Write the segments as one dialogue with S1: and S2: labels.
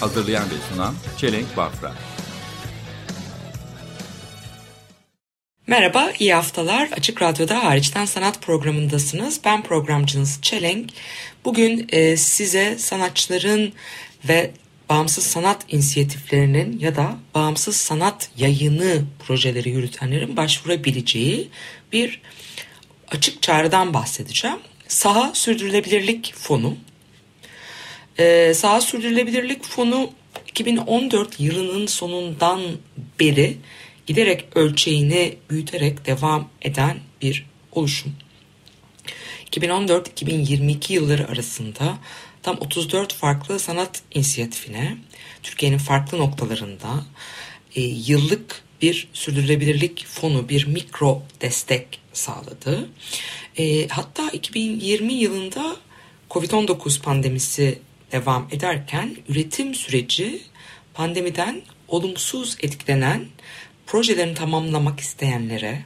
S1: Hazırlayan ve sunan Çelenk Bafra.
S2: Merhaba, iyi haftalar. Açık Radyo'da hariçten sanat programındasınız. Ben programcınız Çelenk. Bugün e, size sanatçıların ve bağımsız sanat inisiyatiflerinin ya da bağımsız sanat yayını projeleri yürütenlerin başvurabileceği bir açık çağrıdan bahsedeceğim. Saha Sürdürülebilirlik Fonu. Ee, Saha Sürdürülebilirlik Fonu 2014 yılının sonundan beri giderek ölçeğini büyüterek devam eden bir oluşum. 2014-2022 yılları arasında tam 34 farklı sanat inisiyatifine Türkiye'nin farklı noktalarında e, yıllık bir sürdürülebilirlik fonu, bir mikro destek sağladı. E, hatta 2020 yılında Covid-19 pandemisi devam ederken üretim süreci pandemiden olumsuz etkilenen projelerini tamamlamak isteyenlere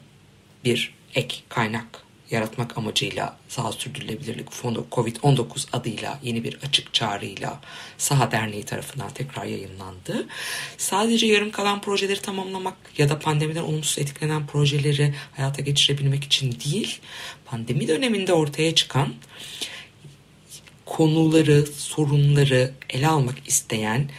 S2: bir ek kaynak yaratmak amacıyla Saha Sürdürülebilirlik Fonu Covid-19 adıyla yeni bir açık çağrıyla Saha Derneği tarafından tekrar yayınlandı. Sadece yarım kalan projeleri tamamlamak ya da pandemiden olumsuz etkilenen projeleri hayata geçirebilmek için değil, pandemi döneminde ortaya çıkan konuları, sorunları ele almak isteyen,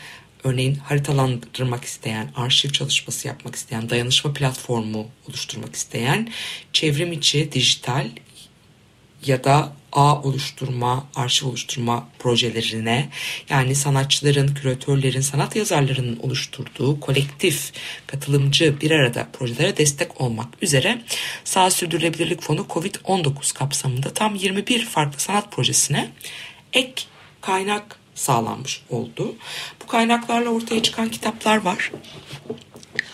S2: örneğin haritalandırmak isteyen, arşiv çalışması yapmak isteyen, dayanışma platformu oluşturmak isteyen, çevrim içi, dijital ya da ağ oluşturma, arşiv oluşturma projelerine yani sanatçıların, küratörlerin, sanat yazarlarının oluşturduğu kolektif, katılımcı bir arada projelere destek olmak üzere Sağ Sürdürülebilirlik Fonu COVID-19 kapsamında tam 21 farklı sanat projesine ek kaynak sağlanmış oldu. Bu kaynaklarla ortaya çıkan kitaplar var.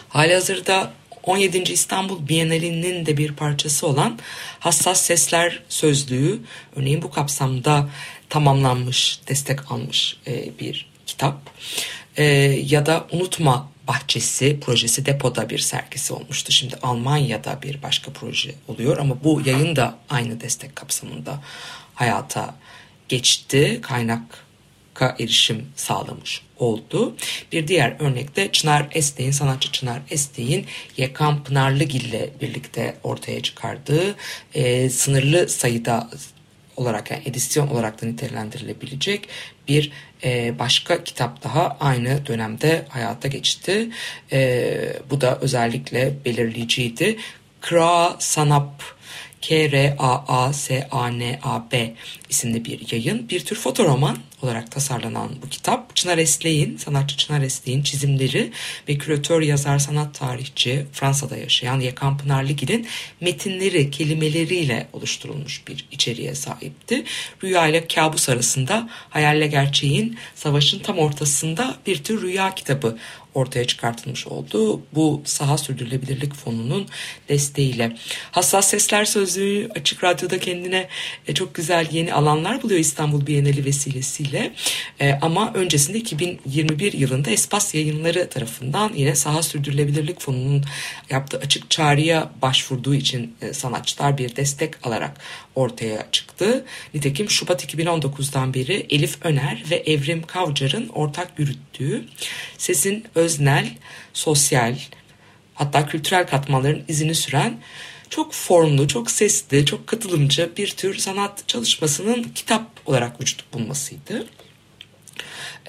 S2: Halihazırda 17. İstanbul Bienalinin de bir parçası olan Hassas Sesler Sözlüğü örneğin bu kapsamda tamamlanmış, destek almış e, bir kitap. E, ya da Unutma Bahçesi projesi depoda bir sergisi olmuştu. Şimdi Almanya'da bir başka proje oluyor ama bu yayın da aynı destek kapsamında hayata geçti. Kaynak erişim sağlamış oldu. Bir diğer örnekte Çınar Estek'in, sanatçı Çınar Estek'in Yekan Pınarlıgil ile birlikte ortaya çıkardığı e, sınırlı sayıda olarak yani edisyon olarak da nitelendirilebilecek bir e, başka kitap daha aynı dönemde hayata geçti. E, bu da özellikle belirleyiciydi. Kra Sanap K-R-A-A-S-A-N-A-B isimli bir yayın. Bir tür fotoroman olarak tasarlanan bu kitap Çınar Esleğin, sanatçı Çınar Esleğin çizimleri ve küratör yazar sanat tarihçi Fransa'da yaşayan Yakan Pınar Ligil'in metinleri, kelimeleriyle oluşturulmuş bir içeriğe sahipti. Rüya ile kabus arasında hayalle gerçeğin savaşın tam ortasında bir tür rüya kitabı ortaya çıkartılmış oldu. Bu Saha Sürdürülebilirlik Fonu'nun desteğiyle. Hassas Sesler Sözlüğü Açık Radyo'da kendine e, çok güzel yeni alanlar buluyor İstanbul Bienali vesilesiyle. E, ama öncesinde 2021 yılında Espas Yayınları tarafından yine Saha Sürdürülebilirlik Fonu'nun yaptığı açık çağrıya başvurduğu için e, sanatçılar bir destek alarak ortaya çıktı. Nitekim Şubat 2019'dan beri Elif Öner ve Evrim Kavcar'ın ortak yürüttüğü sesin öznel, sosyal hatta kültürel katmanların izini süren çok formlu, çok sesli, çok katılımcı bir tür sanat çalışmasının kitap olarak vücut bulmasıydı.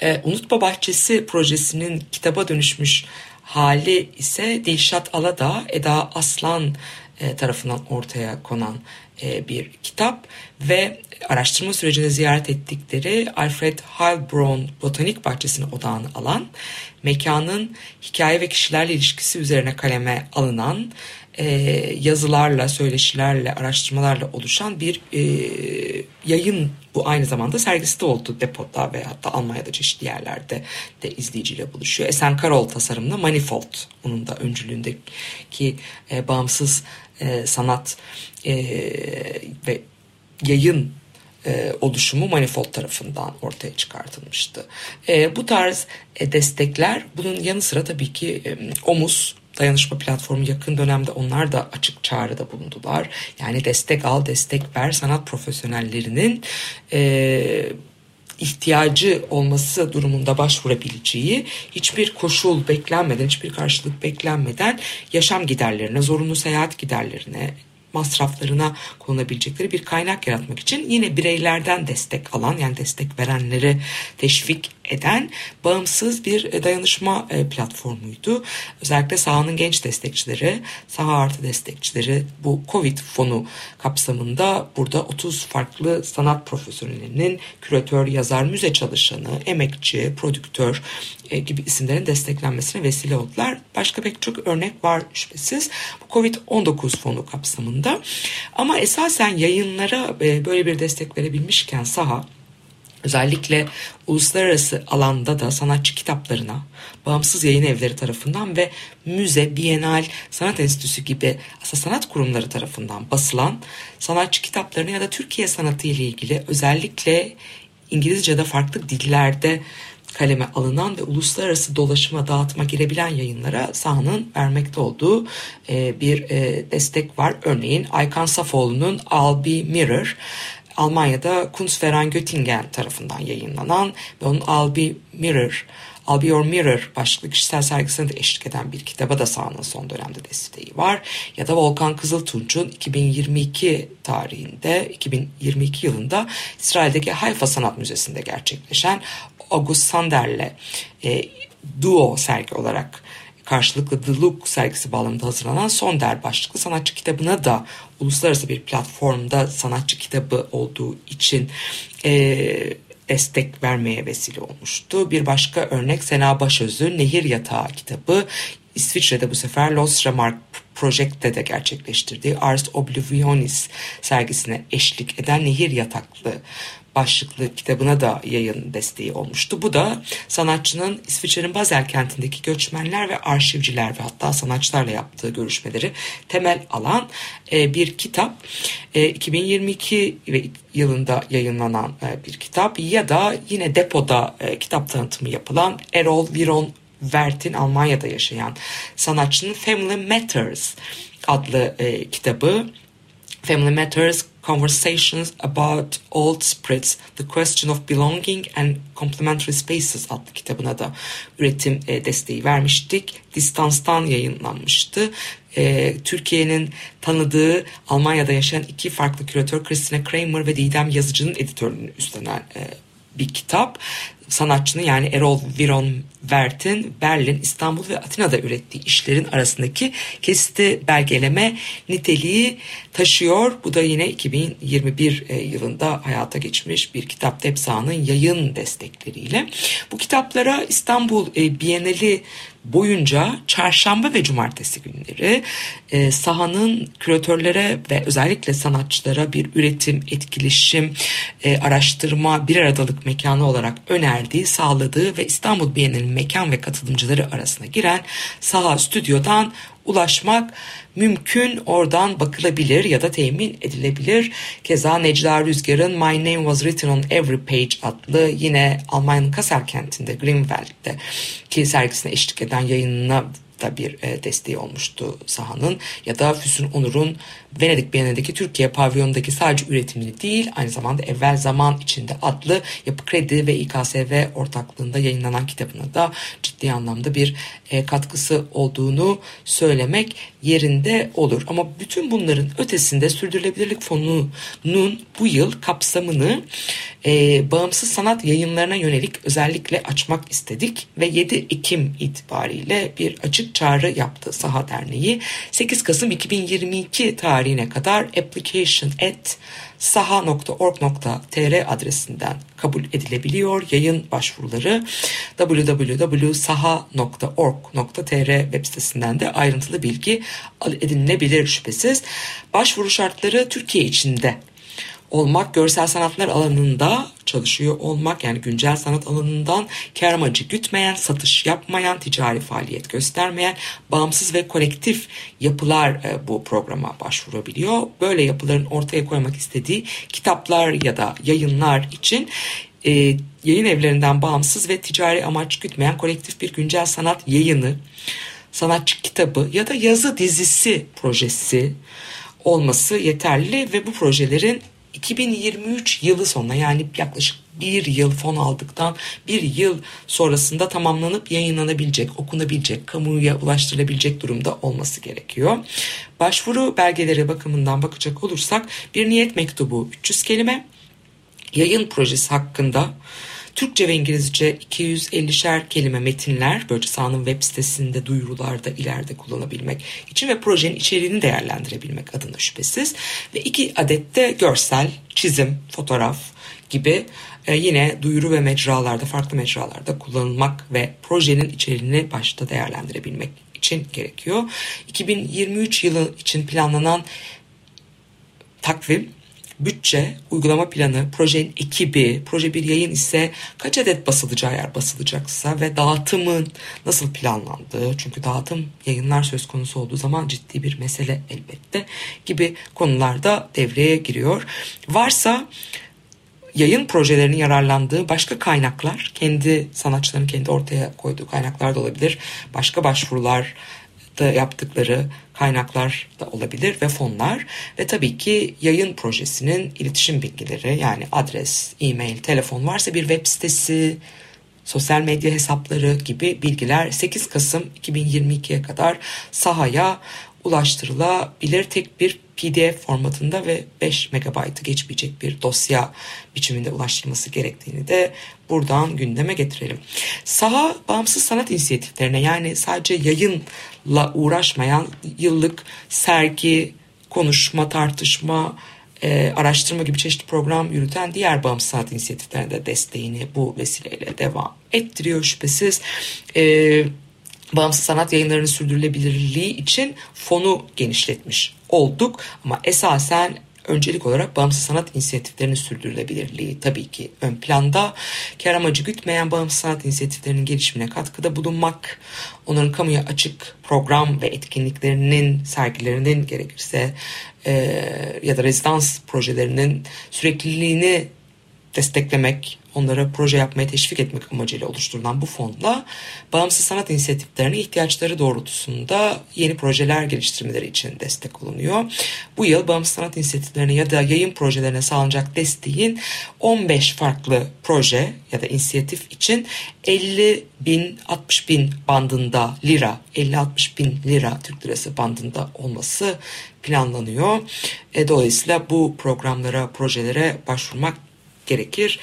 S2: Ee, Unutma Bahçesi projesinin kitaba dönüşmüş hali ise Dilşat Aladağ, Eda Aslan e, tarafından ortaya konan e, bir kitap ve araştırma sürecinde ziyaret ettikleri Alfred Heilbronn Botanik Bahçesi'ne odağını alan, mekanın hikaye ve kişilerle ilişkisi üzerine kaleme alınan e, yazılarla, söyleşilerle, araştırmalarla oluşan bir e, yayın bu aynı zamanda sergisi de oldu depoda ve hatta Almanya'da çeşitli yerlerde de izleyiciyle buluşuyor. Esen Karol tasarımlı Manifold onun da öncülüğündeki e, bağımsız e, sanat e, ve yayın e, oluşumu Manifold tarafından ortaya çıkartılmıştı. E, bu tarz e, destekler bunun yanı sıra tabii ki e, Omuz dayanışma platformu yakın dönemde onlar da açık çağrıda bulundular. Yani destek al, destek ver sanat profesyonellerinin e, ihtiyacı olması durumunda başvurabileceği hiçbir koşul beklenmeden, hiçbir karşılık beklenmeden yaşam giderlerine, zorunlu seyahat giderlerine, masraflarına konulabilecekleri bir kaynak yaratmak için yine bireylerden destek alan yani destek verenleri teşvik eden bağımsız bir dayanışma e, platformuydu. Özellikle sahanın genç destekçileri, saha artı destekçileri bu Covid fonu kapsamında burada 30 farklı sanat profesyonelinin küratör, yazar, müze çalışanı, emekçi, prodüktör e, gibi isimlerin desteklenmesine vesile oldular. Başka pek çok örnek var şüphesiz. Bu Covid-19 fonu kapsamında. Ama esasen yayınlara e, böyle bir destek verebilmişken saha özellikle uluslararası alanda da sanatçı kitaplarına bağımsız yayın evleri tarafından ve müze, bienal, sanat enstitüsü gibi aslında sanat kurumları tarafından basılan sanatçı kitaplarına ya da Türkiye sanatı ile ilgili özellikle İngilizce'de farklı dillerde kaleme alınan ve uluslararası dolaşıma dağıtma girebilen yayınlara sahanın vermekte olduğu e, bir e, destek var. Örneğin Aykan Safoğlu'nun I'll Be Mirror Almanya'da Kunstverein Göttingen tarafından yayınlanan ve onun Be Mirror Be Your Mirror başlıklı kişisel sergisine de eşlik eden bir kitaba da sahanın son dönemde desteği var. Ya da Volkan Kızıltunç'un 2022 tarihinde, 2022 yılında İsrail'deki Hayfa Sanat Müzesi'nde gerçekleşen August Sander'le e, duo sergi olarak karşılıklı The Look sergisi bağlamında hazırlanan Son Der başlıklı sanatçı kitabına da uluslararası bir platformda sanatçı kitabı olduğu için e, destek vermeye vesile olmuştu. Bir başka örnek Sena Başöz'ün Nehir Yatağı kitabı İsviçre'de bu sefer Los Remark Project'te de gerçekleştirdiği Ars Oblivionis sergisine eşlik eden Nehir Yataklı başlıklı kitabına da yayın desteği olmuştu. Bu da sanatçının İsviçre'nin Basel kentindeki göçmenler ve arşivciler ve hatta sanatçılarla yaptığı görüşmeleri temel alan e, bir kitap. E, 2022 yılında yayınlanan e, bir kitap ya da yine depoda e, kitap tanıtımı yapılan Erol Viron Vert'in Almanya'da yaşayan sanatçının Family Matters adlı e, kitabı Family Matters Conversations About Old Spirits, The Question of Belonging and Complementary Spaces adlı kitabına da üretim e, desteği vermiştik. Distanstan yayınlanmıştı. E, Türkiye'nin tanıdığı Almanya'da yaşayan iki farklı küratör Christina Kramer ve Didem Yazıcı'nın editörlüğünü üstlenen e, bir kitap sanatçının yani Erol Viron Vert'in Berlin, İstanbul ve Atina'da ürettiği işlerin arasındaki kesiti belgeleme niteliği taşıyor. Bu da yine 2021 e, yılında hayata geçmiş bir kitap Tepsa'nın yayın destekleriyle. Bu kitaplara İstanbul e, Bienali boyunca çarşamba ve cumartesi günleri e, sahanın küratörlere ve özellikle sanatçılara bir üretim, etkileşim, e, araştırma, bir aradalık mekanı olarak önerdiği, sağladığı ve İstanbul Bienali'nin mekan ve katılımcıları arasına giren saha stüdyodan ulaşmak mümkün oradan bakılabilir ya da temin edilebilir. Keza Necla Rüzgar'ın My Name Was Written on Every Page adlı yine Almanya'nın Kassel kentinde Greenwald'de ki sergisine eşlik eden yayınına da bir e, desteği olmuştu sahanın ya da Füsun Onur'un Venedik Bienalindeki Türkiye pavyonundaki sadece üretimini değil aynı zamanda evvel zaman içinde adlı Yapı Kredi ve İKSV ortaklığında yayınlanan kitabına da ciddi anlamda bir e, katkısı olduğunu söylemek yerinde olur. Ama bütün bunların ötesinde Sürdürülebilirlik Fonu'nun bu yıl kapsamını e, bağımsız sanat yayınlarına yönelik özellikle açmak istedik ve 7 Ekim itibariyle bir açık çağrı yaptı Saha Derneği. 8 Kasım 2022 tarihine kadar application at saha.org.tr adresinden kabul edilebiliyor. Yayın başvuruları www.saha.org.tr web sitesinden de ayrıntılı bilgi edinilebilir şüphesiz. Başvuru şartları Türkiye içinde olmak, görsel sanatlar alanında çalışıyor olmak yani güncel sanat alanından kar amacı gütmeyen, satış yapmayan, ticari faaliyet göstermeyen, bağımsız ve kolektif yapılar e, bu programa başvurabiliyor. Böyle yapıların ortaya koymak istediği kitaplar ya da yayınlar için e, yayın evlerinden bağımsız ve ticari amaç gütmeyen kolektif bir güncel sanat yayını, sanatçı kitabı ya da yazı dizisi projesi olması yeterli ve bu projelerin 2023 yılı sonuna yani yaklaşık bir yıl fon aldıktan bir yıl sonrasında tamamlanıp yayınlanabilecek, okunabilecek, kamuya ulaştırılabilecek durumda olması gerekiyor. Başvuru belgeleri bakımından bakacak olursak bir niyet mektubu 300 kelime, yayın projesi hakkında Türkçe ve İngilizce 250'şer kelime metinler böylece sahanın web sitesinde duyurularda ileride kullanabilmek için ve projenin içeriğini değerlendirebilmek adına şüphesiz. Ve iki adet de görsel, çizim, fotoğraf gibi e, yine duyuru ve mecralarda farklı mecralarda kullanılmak ve projenin içeriğini başta değerlendirebilmek için gerekiyor. 2023 yılı için planlanan takvim bütçe, uygulama planı, projenin ekibi, proje bir yayın ise kaç adet basılacağı yer basılacaksa ve dağıtımın nasıl planlandığı çünkü dağıtım yayınlar söz konusu olduğu zaman ciddi bir mesele elbette gibi konularda devreye giriyor. Varsa yayın projelerinin yararlandığı başka kaynaklar, kendi sanatçıların kendi ortaya koyduğu kaynaklar da olabilir. Başka başvurular da yaptıkları kaynaklar da olabilir ve fonlar. Ve tabii ki yayın projesinin iletişim bilgileri yani adres, e-mail, telefon varsa bir web sitesi, sosyal medya hesapları gibi bilgiler 8 Kasım 2022'ye kadar sahaya ulaştırılabilir tek bir PDF formatında ve 5 megabaytı geçmeyecek bir dosya biçiminde ulaştırılması gerektiğini de buradan gündeme getirelim. Saha bağımsız sanat inisiyatiflerine yani sadece yayınla uğraşmayan yıllık sergi, konuşma, tartışma, e, araştırma gibi çeşitli program yürüten diğer bağımsız sanat inisiyatiflerine de desteğini bu vesileyle devam ettiriyor şüphesiz. E, bağımsız sanat yayınlarının sürdürülebilirliği için fonu genişletmiş olduk ama esasen öncelik olarak bağımsız sanat inisiyatiflerinin sürdürülebilirliği tabii ki ön planda. Kar amacı gütmeyen bağımsız sanat inisiyatiflerinin gelişimine katkıda bulunmak, onların kamuya açık program ve etkinliklerinin, sergilerinin gerekirse e, ya da rezidans projelerinin sürekliliğini desteklemek, onlara proje yapmaya teşvik etmek amacıyla oluşturulan bu fonla bağımsız sanat inisiyatiflerine ihtiyaçları doğrultusunda yeni projeler geliştirmeleri için destek olunuyor. Bu yıl bağımsız sanat inisiyatiflerine ya da yayın projelerine sağlanacak desteğin 15 farklı proje ya da inisiyatif için 50 bin 60 bin bandında lira 50-60 bin lira Türk lirası bandında olması planlanıyor. E, dolayısıyla bu programlara projelere başvurmak gerekir.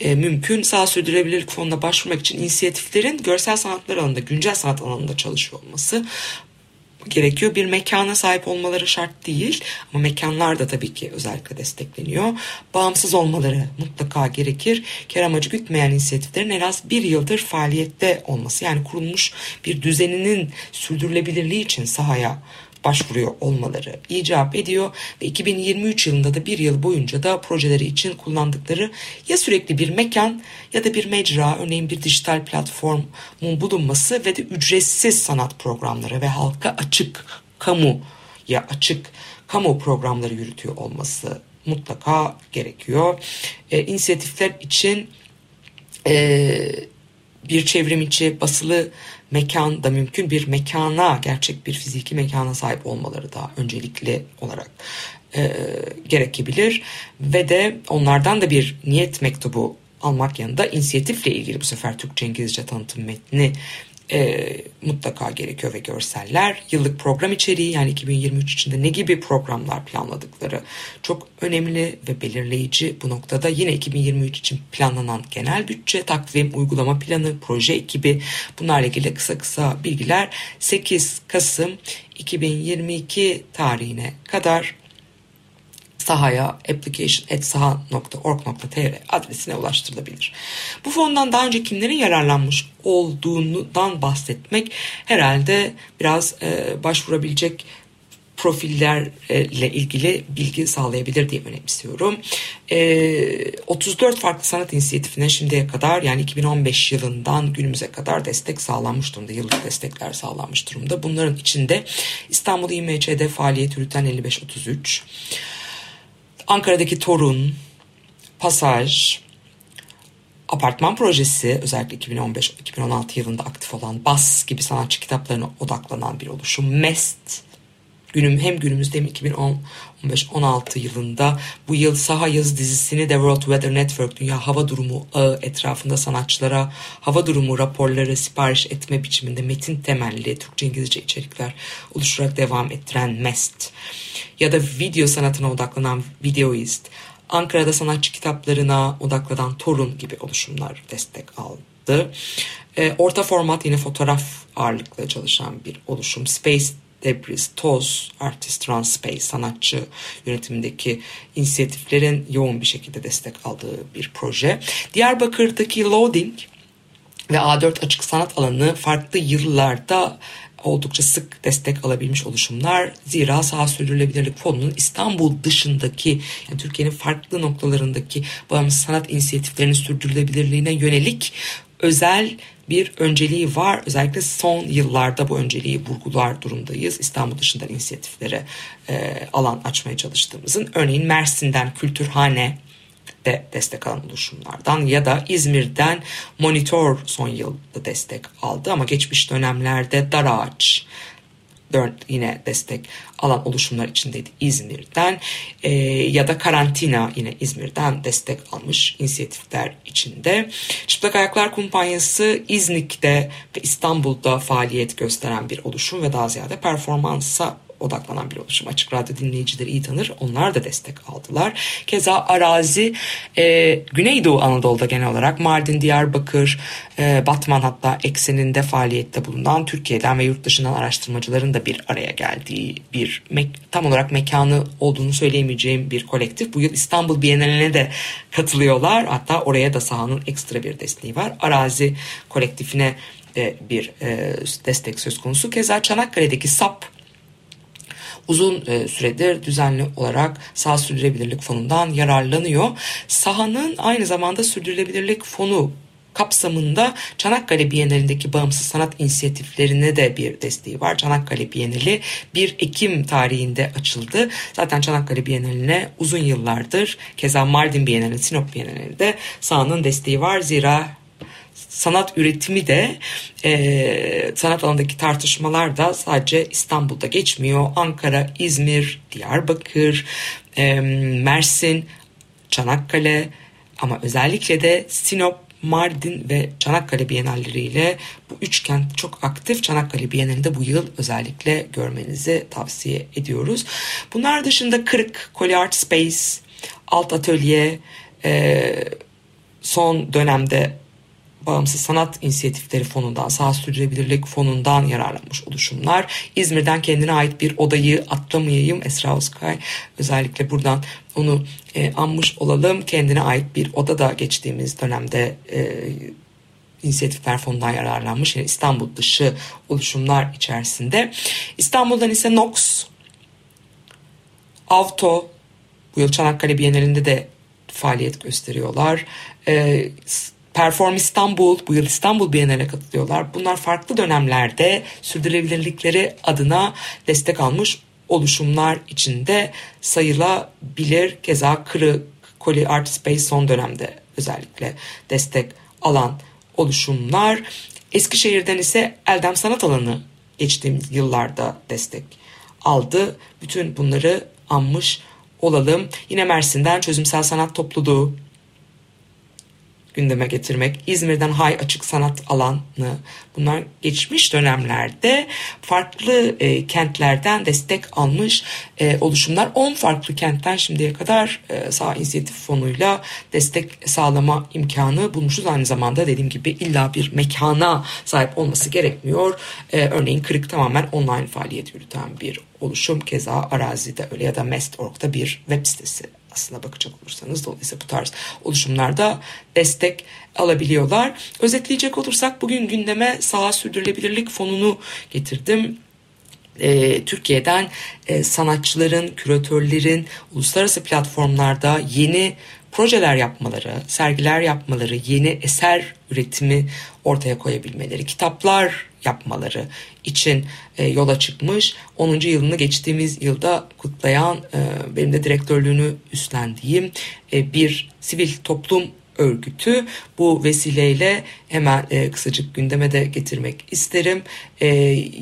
S2: E, mümkün sağ sürdürülebilirlik fonuna başvurmak için inisiyatiflerin görsel sanatlar alanında, güncel sanat alanında çalışıyor olması gerekiyor. Bir mekana sahip olmaları şart değil ama mekanlar da tabii ki özellikle destekleniyor. Bağımsız olmaları mutlaka gerekir. Kar amacı gütmeyen inisiyatiflerin en az bir yıldır faaliyette olması yani kurulmuş bir düzeninin sürdürülebilirliği için sahaya başvuruyor olmaları icap ediyor ve 2023 yılında da bir yıl boyunca da projeleri için kullandıkları ya sürekli bir mekan ya da bir mecra örneğin bir dijital platformun bulunması ve de ücretsiz sanat programları ve halka açık kamu ya açık kamu programları yürütüyor olması mutlaka gerekiyor. E, inisiyatifler için e, bir çevrim içi basılı mekan da mümkün bir mekana gerçek bir fiziki mekana sahip olmaları da öncelikli olarak e, gerekebilir. Ve de onlardan da bir niyet mektubu almak yanında inisiyatifle ilgili bu sefer Türkçe İngilizce tanıtım metni e, mutlaka gerekiyor ve görseller. Yıllık program içeriği yani 2023 içinde ne gibi programlar planladıkları çok önemli ve belirleyici bu noktada. Yine 2023 için planlanan genel bütçe, takvim, uygulama planı, proje ekibi bunlarla ilgili kısa kısa bilgiler 8 Kasım 2022 tarihine kadar sahaya application.saha.org.tr adresine ulaştırılabilir. Bu fondan daha önce kimlerin yararlanmış olduğundan bahsetmek herhalde biraz e, başvurabilecek profillerle ilgili bilgi sağlayabilir diye önemsiyorum. E, 34 farklı sanat inisiyatifine şimdiye kadar yani 2015 yılından günümüze kadar destek sağlanmış durumda. Yıllık destekler sağlanmış durumda. Bunların içinde İstanbul İMÇ'de faaliyet yürüten 5533, Ankara'daki Torun, Pasaj, Apartman projesi özellikle 2015-2016 yılında aktif olan Bas gibi sanatçı kitaplarına odaklanan bir oluşum. Mest günüm hem günümüzde hem 2015-16 yılında bu yıl saha yazı dizisini de World Weather Network Dünya Hava Durumu ağı etrafında sanatçılara hava durumu raporları sipariş etme biçiminde metin temelli Türkçe İngilizce içerikler oluşturarak devam ettiren MEST ya da video sanatına odaklanan Videoist, Ankara'da sanatçı kitaplarına odaklanan Torun gibi oluşumlar destek aldı. E, orta format yine fotoğraf ağırlıklı çalışan bir oluşum. Space Debris, Toz, Artist Trans Space sanatçı yönetimindeki inisiyatiflerin yoğun bir şekilde destek aldığı bir proje. Diyarbakır'daki Loading ve A4 açık sanat alanı farklı yıllarda oldukça sık destek alabilmiş oluşumlar. Zira sağ sürdürülebilirlik fonunun İstanbul dışındaki yani Türkiye'nin farklı noktalarındaki bağımsız sanat inisiyatiflerinin sürdürülebilirliğine yönelik özel bir önceliği var. Özellikle son yıllarda bu önceliği vurgular durumdayız. İstanbul dışından inisiyatiflere e, alan açmaya çalıştığımızın. Örneğin Mersin'den Kültürhane de destek alan oluşumlardan ya da İzmir'den Monitor son yılda destek aldı ama geçmiş dönemlerde Dar Ağaç yine destek alan oluşumlar içindeydi İzmir'den e, ya da karantina yine İzmir'den destek almış inisiyatifler içinde. Çıplak Ayaklar Kumpanyası İznik'te ve İstanbul'da faaliyet gösteren bir oluşum ve daha ziyade performansa odaklanan bir oluşum. Açık Radyo dinleyicileri iyi tanır. Onlar da destek aldılar. Keza arazi e, Güneydoğu Anadolu'da genel olarak Mardin, Diyarbakır, e, Batman hatta ekseninde faaliyette bulunan Türkiye'den ve yurt dışından araştırmacıların da bir araya geldiği bir tam olarak mekanı olduğunu söyleyemeyeceğim bir kolektif. Bu yıl İstanbul Bienali'ne de katılıyorlar. Hatta oraya da sahanın ekstra bir desteği var. Arazi kolektifine de bir e, destek söz konusu. Keza Çanakkale'deki SAP uzun e, süredir düzenli olarak sağ sürdürülebilirlik fonundan yararlanıyor. Sahanın aynı zamanda sürdürülebilirlik fonu kapsamında Çanakkale Bienalindeki bağımsız sanat inisiyatiflerine de bir desteği var. Çanakkale Bienali 1 Ekim tarihinde açıldı. Zaten Çanakkale Bienaline uzun yıllardır keza Mardin Bienali, Sinop Bienali de sahanın desteği var. Zira sanat üretimi de e, sanat alanındaki tartışmalar da sadece İstanbul'da geçmiyor. Ankara, İzmir, Diyarbakır, e, Mersin, Çanakkale ama özellikle de Sinop, Mardin ve Çanakkale Bienalleriyle bu üç kent çok aktif. Çanakkale Bienalinde bu yıl özellikle görmenizi tavsiye ediyoruz. Bunlar dışında Kırık, Koli Art Space, Alt Atölye, e, son dönemde Bağımsız Sanat İnisiyatifleri Fonu'ndan, Sağ Sürdürülebilirlik Fonu'ndan yararlanmış oluşumlar. İzmir'den kendine ait bir odayı atlamayayım. Esra Özkay özellikle buradan onu e, anmış olalım. Kendine ait bir oda da geçtiğimiz dönemde e, İnisiyatifler Fonu'ndan yararlanmış. Yani İstanbul dışı oluşumlar içerisinde. İstanbul'dan ise Nox, Avto, bu yıl Çanakkale Bienalinde de faaliyet gösteriyorlar. E, Perform İstanbul, bu yıl İstanbul Bienal'e katılıyorlar. Bunlar farklı dönemlerde sürdürülebilirlikleri adına destek almış oluşumlar içinde sayılabilir. Keza Kırı, Koli Art Space son dönemde özellikle destek alan oluşumlar. Eskişehir'den ise Eldem Sanat Alanı geçtiğimiz yıllarda destek aldı. Bütün bunları anmış olalım. Yine Mersin'den Çözümsel Sanat Topluluğu gündeme getirmek. İzmir'den Hay Açık Sanat Alanı bunlar geçmiş dönemlerde farklı e, kentlerden destek almış e, oluşumlar. 10 farklı kentten şimdiye kadar e, sağ inisiyatif fonuyla destek sağlama imkanı bulmuşuz. Aynı zamanda dediğim gibi illa bir mekana sahip olması gerekmiyor. E, örneğin Kırık tamamen online faaliyet yürüten bir oluşum. Keza arazide öyle ya da Mest.org'da bir web sitesi aslına bakacak olursanız dolayısıyla bu tarz oluşumlarda destek alabiliyorlar. Özetleyecek olursak bugün gündeme sağ sürdürülebilirlik fonunu getirdim e, Türkiye'den e, sanatçıların, küratörlerin uluslararası platformlarda yeni projeler yapmaları, sergiler yapmaları, yeni eser üretimi ortaya koyabilmeleri, kitaplar yapmaları için e, yola çıkmış. 10. yılını geçtiğimiz yılda kutlayan e, benim de direktörlüğünü üstlendiğim e, bir sivil toplum örgütü bu vesileyle hemen e, kısacık gündeme de getirmek isterim. E,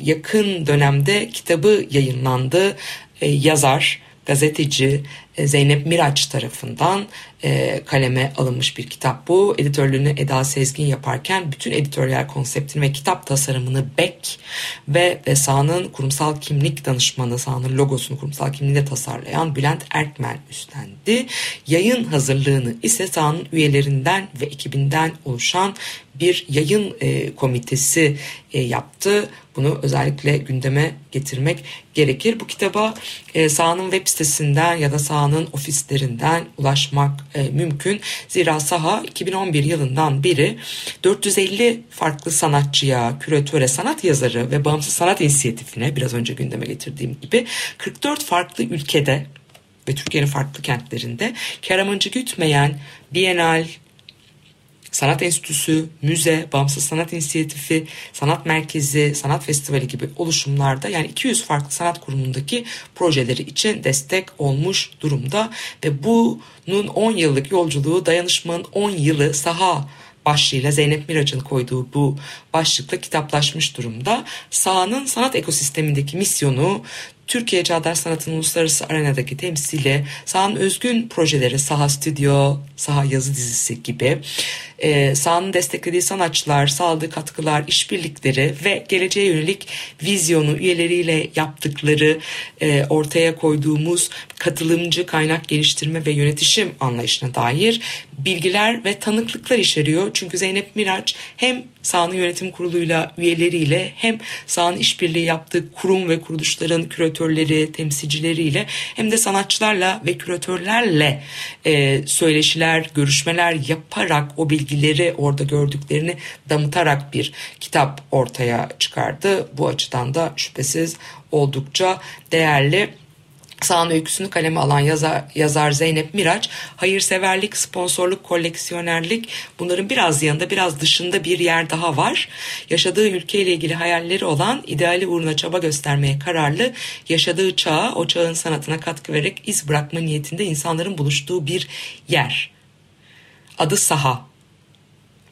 S2: yakın dönemde kitabı yayınlandı. E, yazar, gazeteci e, Zeynep Miraç tarafından e, kaleme alınmış bir kitap bu. Editörlüğünü Eda Sezgin yaparken bütün editoryal konseptini ve kitap tasarımını Beck ve e, sahanın kurumsal kimlik danışmanı, sahanın logosunu kurumsal kimliği de tasarlayan Bülent Erkmen üstlendi. Yayın hazırlığını ise sahanın üyelerinden ve ekibinden oluşan bir yayın e, komitesi e, yaptı. Bunu özellikle gündeme getirmek gerekir. Bu kitaba e, sahanın web sitesinden ya da sahanın ofislerinden ulaşmak e, mümkün. Zira saha 2011 yılından beri 450 farklı sanatçıya, küratöre, sanat yazarı ve bağımsız sanat inisiyatifine biraz önce gündeme getirdiğim gibi 44 farklı ülkede ve Türkiye'nin farklı kentlerinde kar amacı gütmeyen Bienal, Sanat Enstitüsü, müze, Bağımsız Sanat İnisiyatifi, Sanat Merkezi, Sanat Festivali gibi oluşumlarda yani 200 farklı sanat kurumundaki projeleri için destek olmuş durumda ve bunun 10 yıllık yolculuğu dayanışmanın 10 yılı saha başlığıyla Zeynep Miraç'ın koyduğu bu başlıkla kitaplaşmış durumda. Sahanın sanat ekosistemindeki misyonu Türkiye Çağdaş Sanat'ın uluslararası arenadaki temsili, sahanın özgün projeleri, Saha Stüdyo, Saha Yazı dizisi gibi, e, sahanın desteklediği sanatçılar, sağladığı katkılar, işbirlikleri ve geleceğe yönelik vizyonu üyeleriyle yaptıkları e, ortaya koyduğumuz katılımcı kaynak geliştirme ve yönetişim anlayışına dair bilgiler ve tanıklıklar içeriyor. Çünkü Zeynep Miraç hem sahanın yönetim kuruluyla üyeleriyle hem sahanın işbirliği yaptığı kurum ve kuruluşların küratörleri, temsilcileriyle hem de sanatçılarla ve küratörlerle e, söyleşiler, görüşmeler yaparak o bilgileri orada gördüklerini damıtarak bir kitap ortaya çıkardı. Bu açıdan da şüphesiz oldukça değerli. Sağın öyküsünü kaleme alan yazar, yazar Zeynep Miraç, hayırseverlik, sponsorluk, koleksiyonerlik bunların biraz yanında biraz dışında bir yer daha var. Yaşadığı ülkeyle ilgili hayalleri olan ideali uğruna çaba göstermeye kararlı, yaşadığı çağa, o çağın sanatına katkı vererek iz bırakma niyetinde insanların buluştuğu bir yer. Adı Saha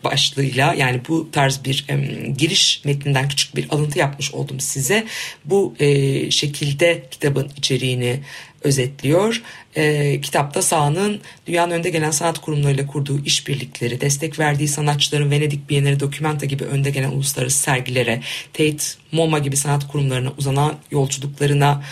S2: başlığıyla yani bu tarz bir e, giriş metninden küçük bir alıntı yapmış oldum size. Bu e, şekilde kitabın içeriğini özetliyor. E, kitapta sahanın dünyanın önde gelen sanat kurumlarıyla kurduğu işbirlikleri, destek verdiği sanatçıların Venedik Bienali, Documenta gibi önde gelen uluslararası sergilere, Tate, MoMA gibi sanat kurumlarına uzanan yolculuklarına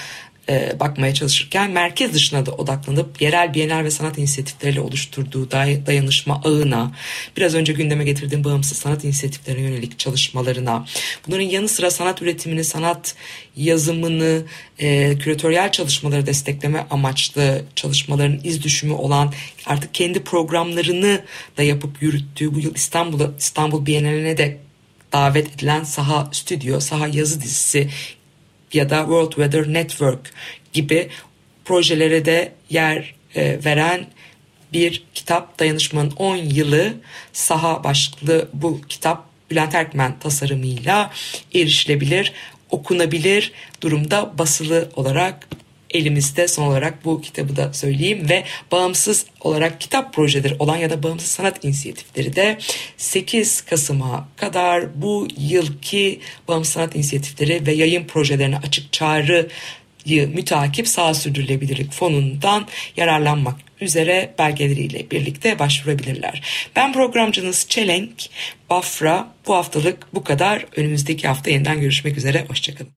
S2: e, bakmaya çalışırken merkez dışına da odaklanıp yerel bienal ve sanat inisiyatifleriyle oluşturduğu day- dayanışma ağına, biraz önce gündeme getirdiğim bağımsız sanat inisiyatiflerine yönelik çalışmalarına, bunların yanı sıra sanat üretimini, sanat yazımını, e, küratöryel çalışmaları destekleme amaçlı çalışmaların iz düşümü olan artık kendi programlarını da yapıp yürüttüğü bu yıl İstanbul'a İstanbul Bienali'ne de davet edilen Saha Stüdyo, Saha Yazı dizisi ya da World Weather Network gibi projelere de yer e, veren bir kitap dayanışmanın 10 yılı saha başlıklı bu kitap Bülent Erkmen tasarımıyla erişilebilir, okunabilir durumda basılı olarak elimizde son olarak bu kitabı da söyleyeyim ve bağımsız olarak kitap projeleri olan ya da bağımsız sanat inisiyatifleri de 8 Kasım'a kadar bu yılki bağımsız sanat inisiyatifleri ve yayın projelerine açık çağrı mütakip sağ sürdürülebilirlik fonundan yararlanmak üzere belgeleriyle birlikte başvurabilirler. Ben programcınız Çelenk Bafra. Bu haftalık bu kadar. Önümüzdeki hafta yeniden görüşmek üzere. Hoşçakalın.